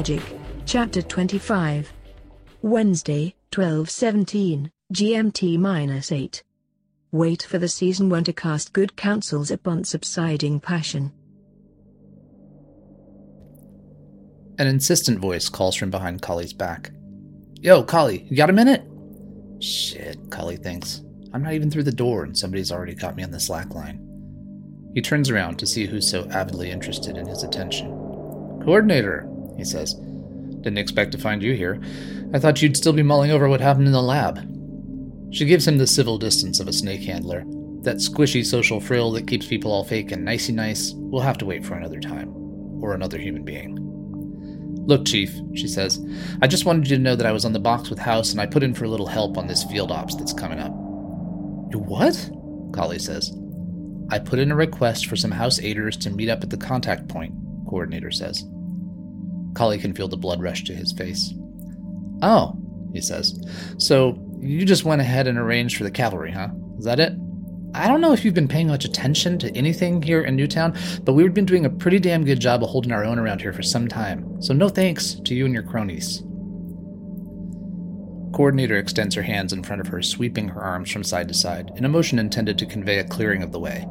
Magic, Chapter 25. Wednesday, 1217, GMT 8. Wait for the season one to cast good counsels upon subsiding passion. An insistent voice calls from behind Kali's back. Yo, Kali, you got a minute? Shit, Kali thinks. I'm not even through the door and somebody's already got me on the slack line. He turns around to see who's so avidly interested in his attention. Coordinator, he says. Didn't expect to find you here. I thought you'd still be mulling over what happened in the lab. She gives him the civil distance of a snake handler. That squishy social frill that keeps people all fake and nicey nice will have to wait for another time. Or another human being. Look, Chief, she says, I just wanted you to know that I was on the box with House and I put in for a little help on this field ops that's coming up. You what? Kali says. I put in a request for some House aiders to meet up at the contact point, coordinator says. Kali can feel the blood rush to his face. Oh, he says. So you just went ahead and arranged for the cavalry, huh? Is that it? I don't know if you've been paying much attention to anything here in Newtown, but we've been doing a pretty damn good job of holding our own around here for some time. So no thanks to you and your cronies. Coordinator extends her hands in front of her, sweeping her arms from side to side, in a motion intended to convey a clearing of the way.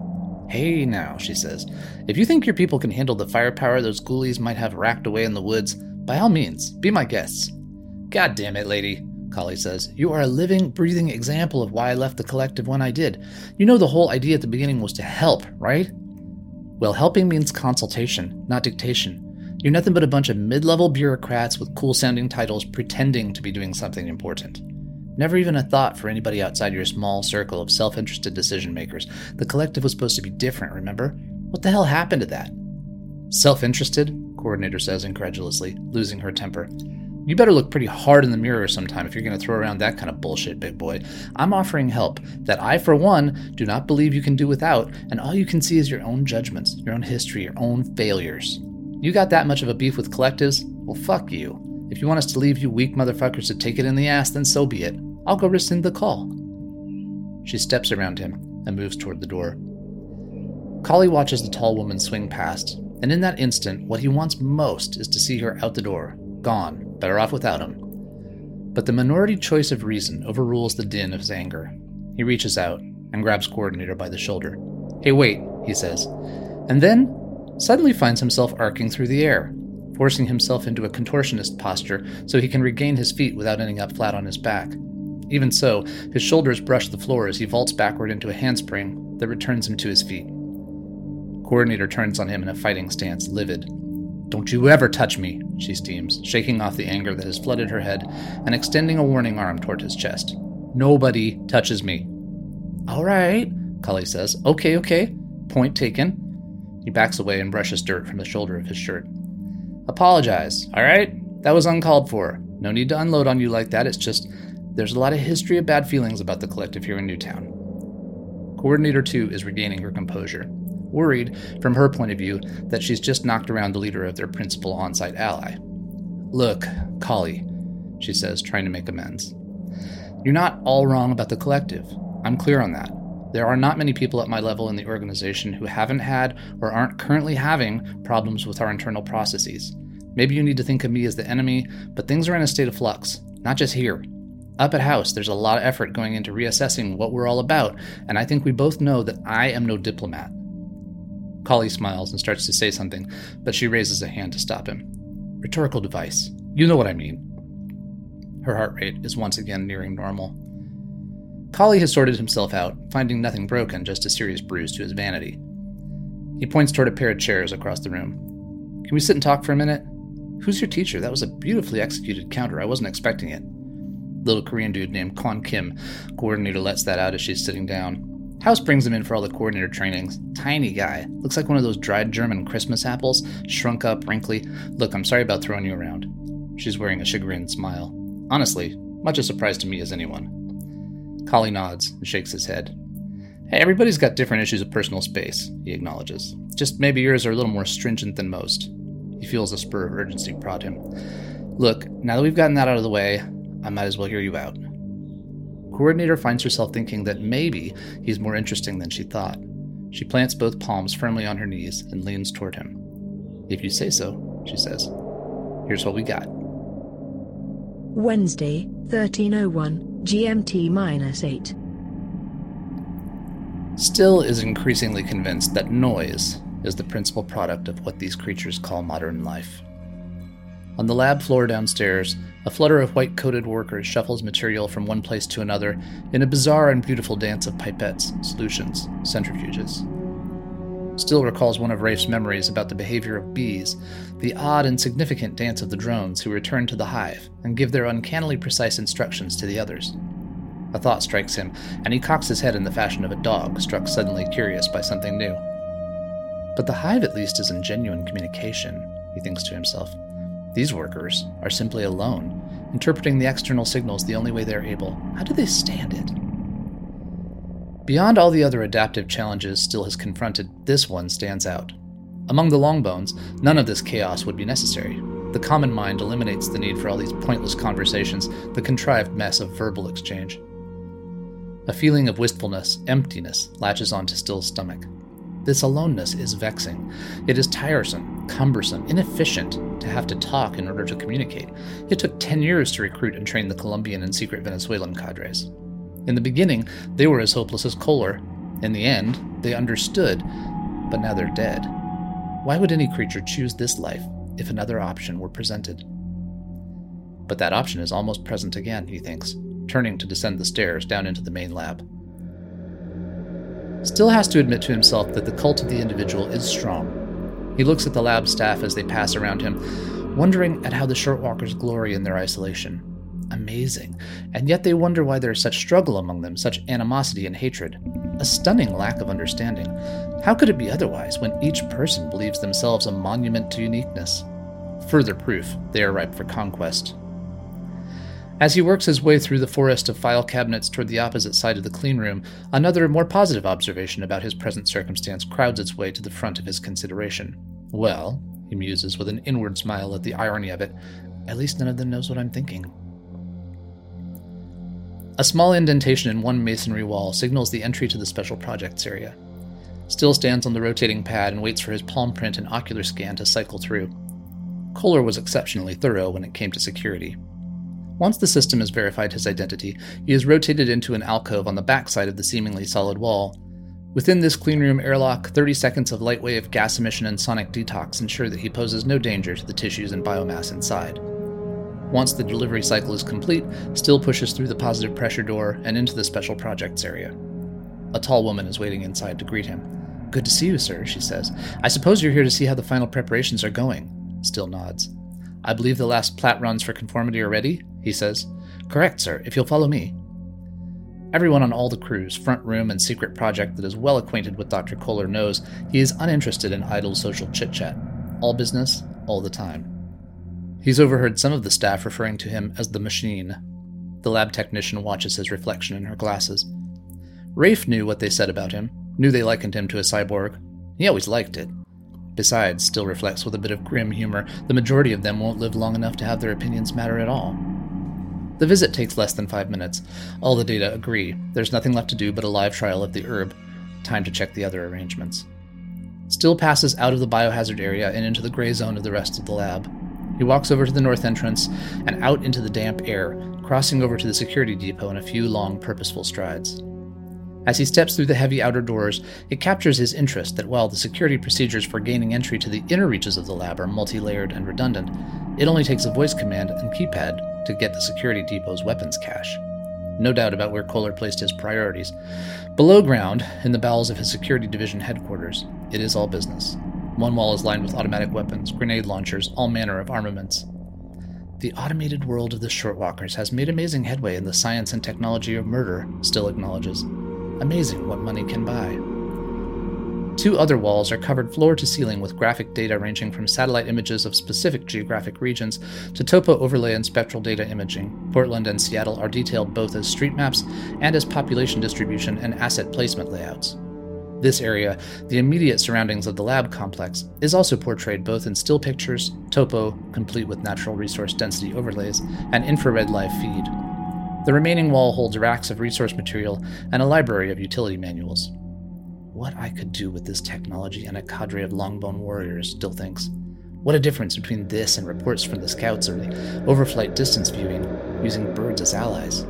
Hey now, she says, if you think your people can handle the firepower those ghoulies might have racked away in the woods, by all means, be my guests. God damn it, lady, Kali says. You are a living, breathing example of why I left the collective when I did. You know the whole idea at the beginning was to help, right? Well, helping means consultation, not dictation. You're nothing but a bunch of mid level bureaucrats with cool sounding titles pretending to be doing something important. Never even a thought for anybody outside your small circle of self interested decision makers. The collective was supposed to be different, remember? What the hell happened to that? Self interested? Coordinator says incredulously, losing her temper. You better look pretty hard in the mirror sometime if you're going to throw around that kind of bullshit, big boy. I'm offering help that I, for one, do not believe you can do without, and all you can see is your own judgments, your own history, your own failures. You got that much of a beef with collectives? Well, fuck you. If you want us to leave you weak motherfuckers to take it in the ass, then so be it. I'll go rescind the call. She steps around him and moves toward the door. Kali watches the tall woman swing past, and in that instant, what he wants most is to see her out the door, gone, better off without him. But the minority choice of reason overrules the din of his anger. He reaches out and grabs Coordinator by the shoulder. Hey, wait, he says, and then suddenly finds himself arcing through the air, forcing himself into a contortionist posture so he can regain his feet without ending up flat on his back. Even so, his shoulders brush the floor as he vaults backward into a handspring that returns him to his feet. Coordinator turns on him in a fighting stance, livid. Don't you ever touch me, she steams, shaking off the anger that has flooded her head and extending a warning arm toward his chest. Nobody touches me. All right, Kali says. Okay, okay. Point taken. He backs away and brushes dirt from the shoulder of his shirt. Apologize, all right? That was uncalled for. No need to unload on you like that. It's just there's a lot of history of bad feelings about the collective here in Newtown. Coordinator 2 is regaining her composure, worried, from her point of view, that she's just knocked around the leader of their principal on site ally. Look, Kali, she says, trying to make amends. You're not all wrong about the collective. I'm clear on that. There are not many people at my level in the organization who haven't had or aren't currently having problems with our internal processes. Maybe you need to think of me as the enemy, but things are in a state of flux, not just here, up at House, there's a lot of effort going into reassessing what we're all about, and I think we both know that I am no diplomat. Kali smiles and starts to say something, but she raises a hand to stop him. Rhetorical device. You know what I mean. Her heart rate is once again nearing normal. Kali has sorted himself out, finding nothing broken, just a serious bruise to his vanity. He points toward a pair of chairs across the room. Can we sit and talk for a minute? Who's your teacher? That was a beautifully executed counter. I wasn't expecting it little Korean dude named Kwon Kim. Coordinator lets that out as she's sitting down. House brings him in for all the coordinator trainings. Tiny guy. Looks like one of those dried German Christmas apples. Shrunk up, wrinkly. Look, I'm sorry about throwing you around. She's wearing a chagrined smile. Honestly, much a surprise to me as anyone. Kali nods and shakes his head. Hey, everybody's got different issues of personal space, he acknowledges. Just maybe yours are a little more stringent than most. He feels a spur of urgency prod him. Look, now that we've gotten that out of the way, I might as well hear you out. Coordinator finds herself thinking that maybe he's more interesting than she thought. She plants both palms firmly on her knees and leans toward him. If you say so, she says. Here's what we got. Wednesday, 1301, GMT minus 8. Still is increasingly convinced that noise is the principal product of what these creatures call modern life. On the lab floor downstairs, a flutter of white coated workers shuffles material from one place to another in a bizarre and beautiful dance of pipettes, solutions, centrifuges. Still recalls one of Rafe's memories about the behavior of bees, the odd and significant dance of the drones who return to the hive and give their uncannily precise instructions to the others. A thought strikes him, and he cocks his head in the fashion of a dog struck suddenly curious by something new. But the hive at least is in genuine communication, he thinks to himself. These workers are simply alone, interpreting the external signals the only way they're able. How do they stand it? Beyond all the other adaptive challenges Still has confronted, this one stands out. Among the Longbones, none of this chaos would be necessary. The common mind eliminates the need for all these pointless conversations, the contrived mess of verbal exchange. A feeling of wistfulness, emptiness, latches onto Still's stomach. This aloneness is vexing. It is tiresome, cumbersome, inefficient to have to talk in order to communicate. It took 10 years to recruit and train the Colombian and secret Venezuelan cadres. In the beginning, they were as hopeless as Kohler. In the end, they understood, but now they're dead. Why would any creature choose this life if another option were presented? But that option is almost present again, he thinks, turning to descend the stairs down into the main lab still has to admit to himself that the cult of the individual is strong. He looks at the lab staff as they pass around him, wondering at how the shortwalkers glory in their isolation. Amazing. And yet they wonder why there is such struggle among them, such animosity and hatred. A stunning lack of understanding. How could it be otherwise when each person believes themselves a monument to uniqueness? Further proof they are ripe for conquest. As he works his way through the forest of file cabinets toward the opposite side of the clean room, another more positive observation about his present circumstance crowds its way to the front of his consideration. Well, he muses with an inward smile at the irony of it, at least none of them knows what I'm thinking. A small indentation in one masonry wall signals the entry to the special projects area. Still stands on the rotating pad and waits for his palm print and ocular scan to cycle through. Kohler was exceptionally thorough when it came to security. Once the system has verified his identity, he is rotated into an alcove on the backside of the seemingly solid wall. Within this cleanroom airlock, 30 seconds of lightwave gas emission and sonic detox ensure that he poses no danger to the tissues and biomass inside. Once the delivery cycle is complete, Still pushes through the positive pressure door and into the special projects area. A tall woman is waiting inside to greet him. Good to see you, sir, she says. I suppose you're here to see how the final preparations are going. Still nods. I believe the last plat runs for conformity are ready, he says. Correct, sir, if you'll follow me. Everyone on all the crews, front room, and secret project that is well acquainted with Dr. Kohler knows he is uninterested in idle social chit chat. All business, all the time. He's overheard some of the staff referring to him as the machine. The lab technician watches his reflection in her glasses. Rafe knew what they said about him, knew they likened him to a cyborg. He always liked it. Besides, still reflects with a bit of grim humor, the majority of them won't live long enough to have their opinions matter at all. The visit takes less than five minutes. All the data agree. There's nothing left to do but a live trial of the herb. Time to check the other arrangements. Still passes out of the biohazard area and into the gray zone of the rest of the lab. He walks over to the north entrance and out into the damp air, crossing over to the security depot in a few long, purposeful strides. As he steps through the heavy outer doors, it captures his interest that while the security procedures for gaining entry to the inner reaches of the lab are multi layered and redundant, it only takes a voice command and keypad to get the security depot's weapons cache. No doubt about where Kohler placed his priorities. Below ground, in the bowels of his security division headquarters, it is all business. One wall is lined with automatic weapons, grenade launchers, all manner of armaments. The automated world of the Shortwalkers has made amazing headway in the science and technology of murder, still acknowledges. Amazing what money can buy. Two other walls are covered floor to ceiling with graphic data ranging from satellite images of specific geographic regions to topo overlay and spectral data imaging. Portland and Seattle are detailed both as street maps and as population distribution and asset placement layouts. This area, the immediate surroundings of the lab complex, is also portrayed both in still pictures, topo, complete with natural resource density overlays, and infrared live feed. The remaining wall holds racks of resource material and a library of utility manuals. What I could do with this technology and a cadre of longbone warriors, Still thinks. What a difference between this and reports from the scouts or the overflight distance viewing using birds as allies.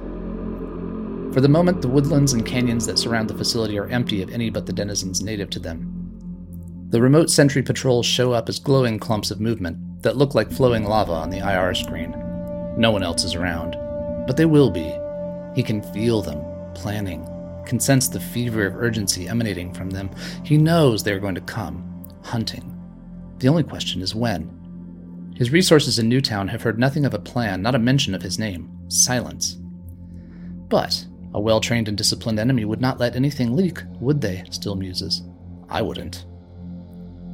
For the moment, the woodlands and canyons that surround the facility are empty of any but the denizens native to them. The remote sentry patrols show up as glowing clumps of movement that look like flowing lava on the IR screen. No one else is around, but they will be. He can feel them, planning, can sense the fever of urgency emanating from them. He knows they are going to come, hunting. The only question is when. His resources in Newtown have heard nothing of a plan, not a mention of his name. Silence. But a well trained and disciplined enemy would not let anything leak, would they? Still muses. I wouldn't.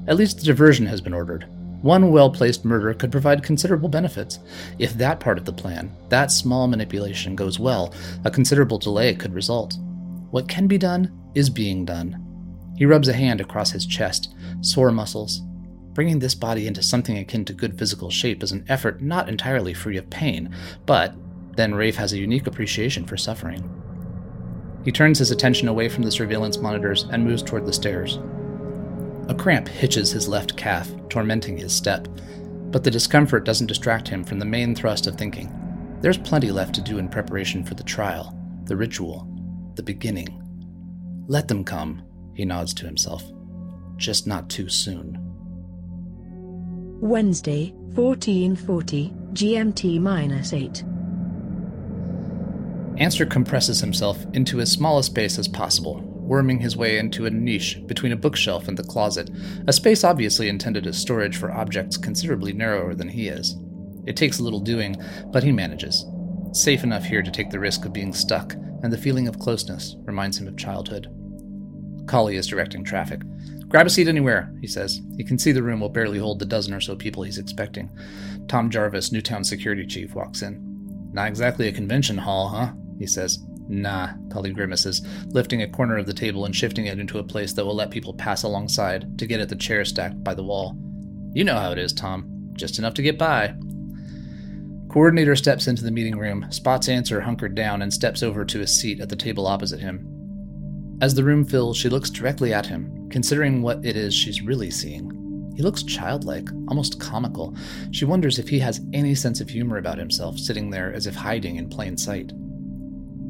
At least the diversion has been ordered. One well placed murder could provide considerable benefits. If that part of the plan, that small manipulation, goes well, a considerable delay could result. What can be done is being done. He rubs a hand across his chest, sore muscles. Bringing this body into something akin to good physical shape is an effort not entirely free of pain, but then Rafe has a unique appreciation for suffering. He turns his attention away from the surveillance monitors and moves toward the stairs. A cramp hitches his left calf, tormenting his step, but the discomfort doesn't distract him from the main thrust of thinking. There's plenty left to do in preparation for the trial, the ritual, the beginning. Let them come, he nods to himself. Just not too soon. Wednesday, 1440, GMT minus 8. Answer compresses himself into as small a space as possible, worming his way into a niche between a bookshelf and the closet, a space obviously intended as storage for objects considerably narrower than he is. It takes a little doing, but he manages. Safe enough here to take the risk of being stuck, and the feeling of closeness reminds him of childhood. Collie is directing traffic. Grab a seat anywhere, he says. He can see the room will barely hold the dozen or so people he's expecting. Tom Jarvis, Newtown security chief, walks in. Not exactly a convention hall, huh? he says. Nah, Cully grimaces, lifting a corner of the table and shifting it into a place that will let people pass alongside to get at the chair stacked by the wall. You know how it is, Tom. Just enough to get by. Coordinator steps into the meeting room, spots Answer hunkered down, and steps over to a seat at the table opposite him. As the room fills, she looks directly at him, considering what it is she's really seeing. He looks childlike, almost comical. She wonders if he has any sense of humor about himself, sitting there as if hiding in plain sight.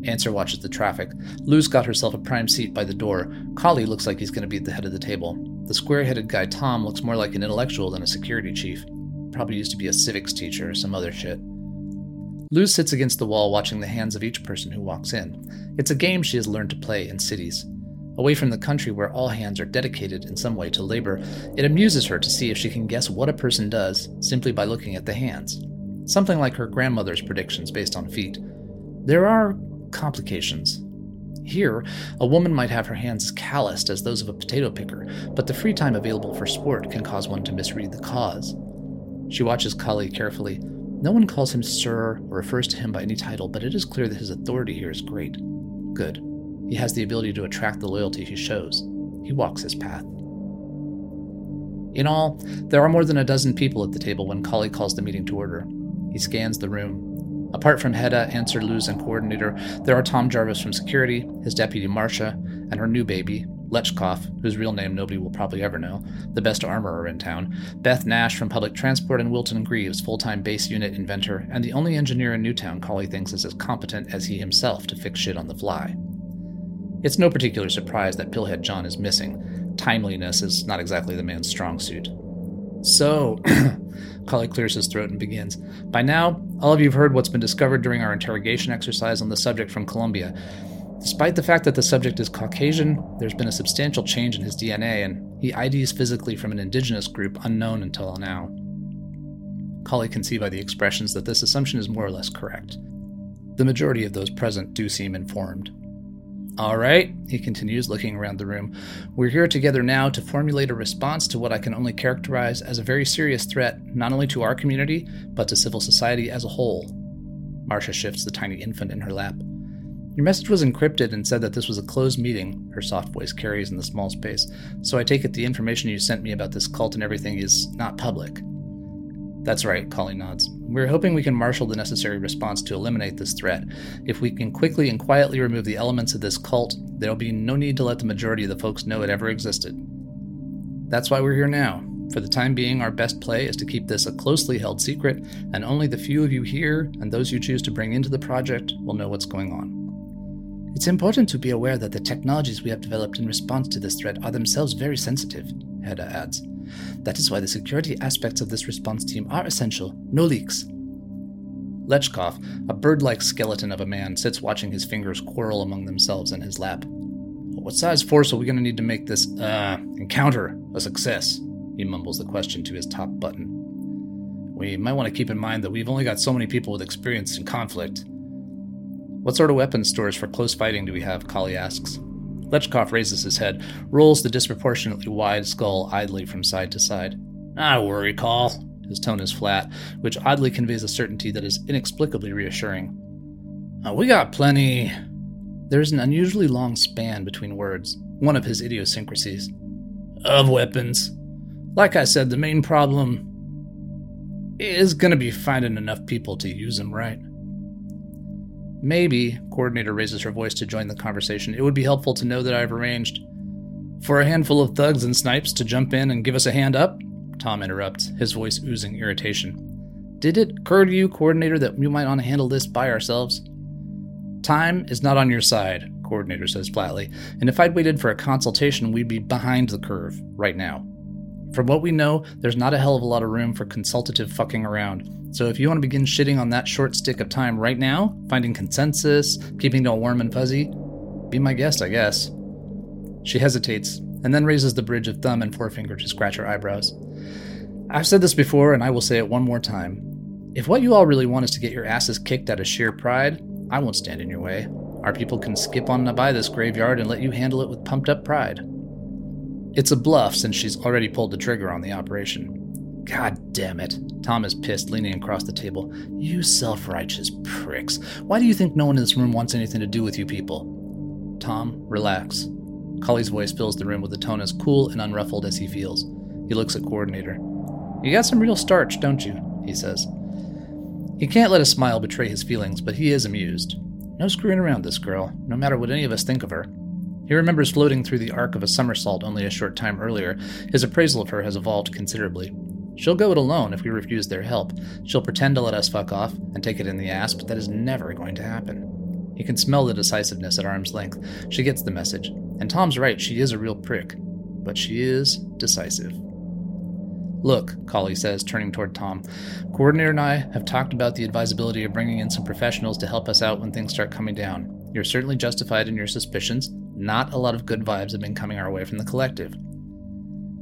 Answer watches the traffic. Lou's got herself a prime seat by the door. Collie looks like he's going to be at the head of the table. The square headed guy Tom looks more like an intellectual than a security chief. Probably used to be a civics teacher or some other shit. Lou sits against the wall watching the hands of each person who walks in. It's a game she has learned to play in cities. Away from the country where all hands are dedicated in some way to labor, it amuses her to see if she can guess what a person does simply by looking at the hands. Something like her grandmother's predictions based on feet. There are complications. Here, a woman might have her hands calloused as those of a potato picker, but the free time available for sport can cause one to misread the cause. She watches Cully carefully. No one calls him Sir or refers to him by any title, but it is clear that his authority here is great. Good. He has the ability to attract the loyalty he shows. He walks his path. In all, there are more than a dozen people at the table when Cully calls the meeting to order. He scans the room, Apart from Hedda, Answer Luz, and Coordinator, there are Tom Jarvis from Security, his deputy Marcia, and her new baby, Lechkov, whose real name nobody will probably ever know, the best armorer in town, Beth Nash from Public Transport, and Wilton Greaves, full time base unit inventor, and the only engineer in Newtown Collie thinks is as competent as he himself to fix shit on the fly. It's no particular surprise that Pillhead John is missing. Timeliness is not exactly the man's strong suit. So, Collie clears his throat and begins. By now, all of you have heard what's been discovered during our interrogation exercise on the subject from Colombia. Despite the fact that the subject is Caucasian, there's been a substantial change in his DNA, and he IDs physically from an indigenous group unknown until now. Collie can see by the expressions that this assumption is more or less correct. The majority of those present do seem informed. All right, he continues, looking around the room. We're here together now to formulate a response to what I can only characterize as a very serious threat, not only to our community, but to civil society as a whole. Marcia shifts the tiny infant in her lap. Your message was encrypted and said that this was a closed meeting, her soft voice carries in the small space, so I take it the information you sent me about this cult and everything is not public. That's right, Collie nods. We're hoping we can marshal the necessary response to eliminate this threat. If we can quickly and quietly remove the elements of this cult, there'll be no need to let the majority of the folks know it ever existed. That's why we're here now. For the time being, our best play is to keep this a closely held secret, and only the few of you here and those you choose to bring into the project will know what's going on. It's important to be aware that the technologies we have developed in response to this threat are themselves very sensitive, Hedda adds. That is why the security aspects of this response team are essential. No leaks. Lechkov, a bird like skeleton of a man, sits watching his fingers quarrel among themselves in his lap. What size force are we going to need to make this, uh, encounter a success? He mumbles the question to his top button. We might want to keep in mind that we've only got so many people with experience in conflict. What sort of weapons stores for close fighting do we have? Kali asks. Lechkov raises his head, rolls the disproportionately wide skull idly from side to side. Not worry, Call. His tone is flat, which oddly conveys a certainty that is inexplicably reassuring. Uh, we got plenty. There is an unusually long span between words, one of his idiosyncrasies. Of weapons. Like I said, the main problem is gonna be finding enough people to use them right. Maybe, Coordinator raises her voice to join the conversation, it would be helpful to know that I've arranged for a handful of thugs and snipes to jump in and give us a hand up? Tom interrupts, his voice oozing irritation. Did it occur to you, Coordinator, that we might want to handle this by ourselves? Time is not on your side, Coordinator says flatly, and if I'd waited for a consultation, we'd be behind the curve right now. From what we know, there's not a hell of a lot of room for consultative fucking around. So if you want to begin shitting on that short stick of time right now, finding consensus, keeping it all warm and fuzzy, be my guest, I guess. She hesitates, and then raises the bridge of thumb and forefinger to scratch her eyebrows. I've said this before, and I will say it one more time. If what you all really want is to get your asses kicked out of sheer pride, I won't stand in your way. Our people can skip on by this graveyard and let you handle it with pumped up pride. It's a bluff since she's already pulled the trigger on the operation. God damn it. Tom is pissed, leaning across the table. You self righteous pricks. Why do you think no one in this room wants anything to do with you people? Tom, relax. Kali's voice fills the room with a tone as cool and unruffled as he feels. He looks at Coordinator. You got some real starch, don't you? he says. He can't let a smile betray his feelings, but he is amused. No screwing around this girl, no matter what any of us think of her. He remembers floating through the arc of a somersault only a short time earlier. His appraisal of her has evolved considerably. She'll go it alone if we refuse their help. She'll pretend to let us fuck off and take it in the ass, but that is never going to happen. He can smell the decisiveness at arm's length. She gets the message. And Tom's right, she is a real prick. But she is decisive. Look, Kali says, turning toward Tom. Coordinator and I have talked about the advisability of bringing in some professionals to help us out when things start coming down. You're certainly justified in your suspicions. Not a lot of good vibes have been coming our way from the collective.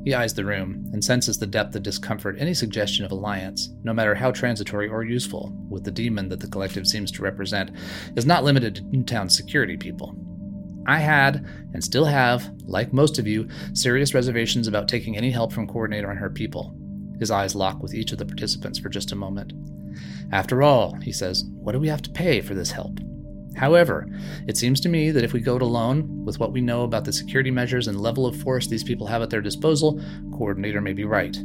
He eyes the room and senses the depth of discomfort any suggestion of alliance, no matter how transitory or useful, with the demon that the collective seems to represent, is not limited to Newtown security people. I had, and still have, like most of you, serious reservations about taking any help from Coordinator and her people. His eyes lock with each of the participants for just a moment. After all, he says, what do we have to pay for this help? However, it seems to me that if we go it alone, with what we know about the security measures and level of force these people have at their disposal, Coordinator may be right.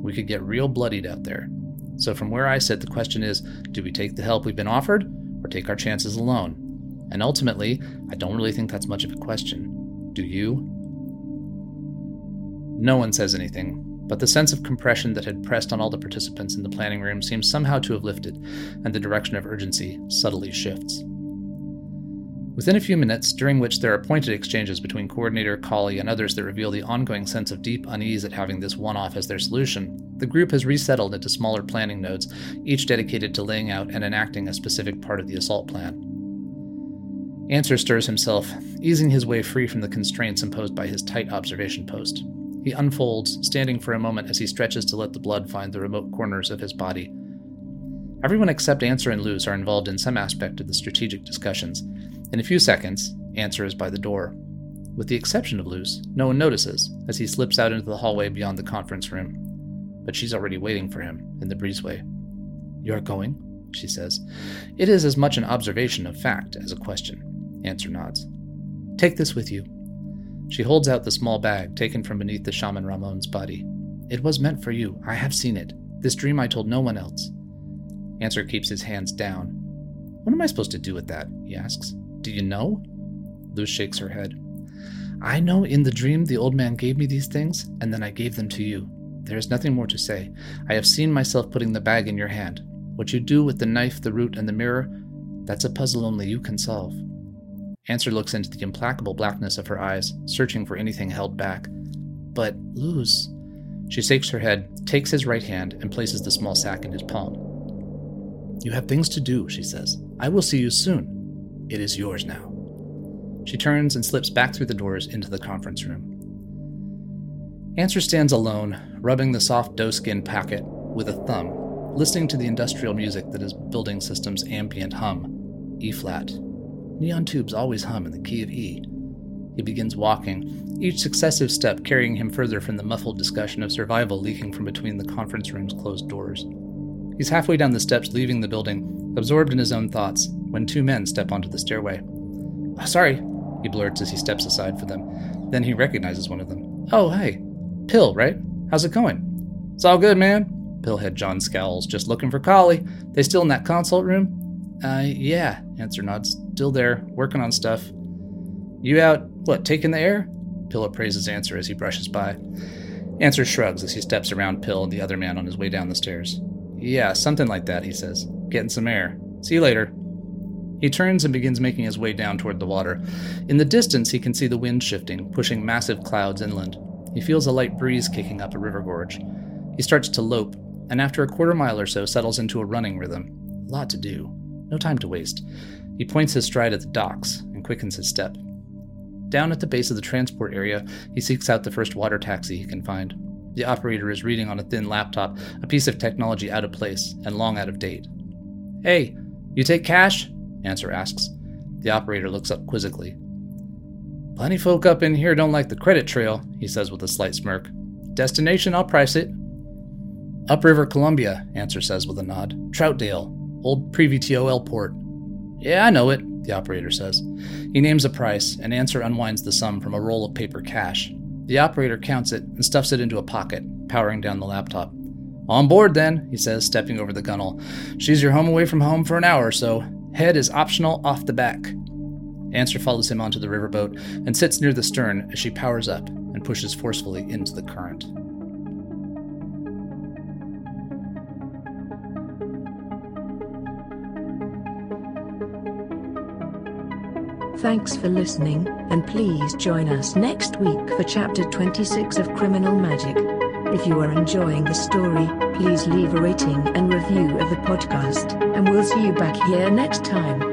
We could get real bloodied out there. So, from where I sit, the question is do we take the help we've been offered, or take our chances alone? And ultimately, I don't really think that's much of a question. Do you? No one says anything, but the sense of compression that had pressed on all the participants in the planning room seems somehow to have lifted, and the direction of urgency subtly shifts. Within a few minutes, during which there are pointed exchanges between Coordinator, Kali, and others that reveal the ongoing sense of deep unease at having this one off as their solution, the group has resettled into smaller planning nodes, each dedicated to laying out and enacting a specific part of the assault plan. Answer stirs himself, easing his way free from the constraints imposed by his tight observation post. He unfolds, standing for a moment as he stretches to let the blood find the remote corners of his body. Everyone except Answer and Luz are involved in some aspect of the strategic discussions. In a few seconds, Answer is by the door. With the exception of Luz, no one notices as he slips out into the hallway beyond the conference room. But she's already waiting for him in the breezeway. You're going? she says. It is as much an observation of fact as a question. Answer nods. Take this with you. She holds out the small bag taken from beneath the shaman Ramon's body. It was meant for you. I have seen it. This dream I told no one else. Answer keeps his hands down. What am I supposed to do with that? he asks. Do you know? Luz shakes her head. I know in the dream the old man gave me these things, and then I gave them to you. There is nothing more to say. I have seen myself putting the bag in your hand. What you do with the knife, the root, and the mirror, that's a puzzle only you can solve. Answer looks into the implacable blackness of her eyes, searching for anything held back. But, Luz. She shakes her head, takes his right hand, and places the small sack in his palm. You have things to do, she says. I will see you soon. It is yours now. She turns and slips back through the doors into the conference room. Answer stands alone, rubbing the soft doe-skin packet with a thumb, listening to the industrial music that is building system's ambient hum, E flat. Neon tubes always hum in the key of E. He begins walking, each successive step carrying him further from the muffled discussion of survival leaking from between the conference room's closed doors. He's halfway down the steps leaving the building, absorbed in his own thoughts, when two men step onto the stairway. Sorry, he blurts as he steps aside for them. Then he recognizes one of them. Oh, hey. Pill, right? How's it going? It's all good, man. Pillhead John scowls. Just looking for Kali. They still in that consult room? Uh, yeah, Answer nods. Still there, working on stuff. You out, what, taking the air? Pill appraises Answer as he brushes by. Answer shrugs as he steps around Pill and the other man on his way down the stairs. Yeah, something like that, he says. Getting some air. See you later. He turns and begins making his way down toward the water. In the distance, he can see the wind shifting, pushing massive clouds inland. He feels a light breeze kicking up a river gorge. He starts to lope, and after a quarter mile or so, settles into a running rhythm. A lot to do. No time to waste. He points his stride at the docks and quickens his step. Down at the base of the transport area, he seeks out the first water taxi he can find. The operator is reading on a thin laptop, a piece of technology out of place and long out of date. Hey, you take cash? Answer asks. The operator looks up quizzically. Plenty folk up in here don't like the credit trail, he says with a slight smirk. Destination, I'll price it. Upriver, Columbia, Answer says with a nod. Troutdale, old pre-VTOL port. Yeah, I know it, the operator says. He names a price, and Answer unwinds the sum from a roll of paper cash. The operator counts it and stuffs it into a pocket, powering down the laptop. On board, then, he says, stepping over the gunwale. She's your home away from home for an hour or so. Head is optional off the back. Answer follows him onto the riverboat and sits near the stern as she powers up and pushes forcefully into the current. Thanks for listening, and please join us next week for Chapter 26 of Criminal Magic. If you are enjoying the story, please leave a rating and review of the podcast, and we'll see you back here next time.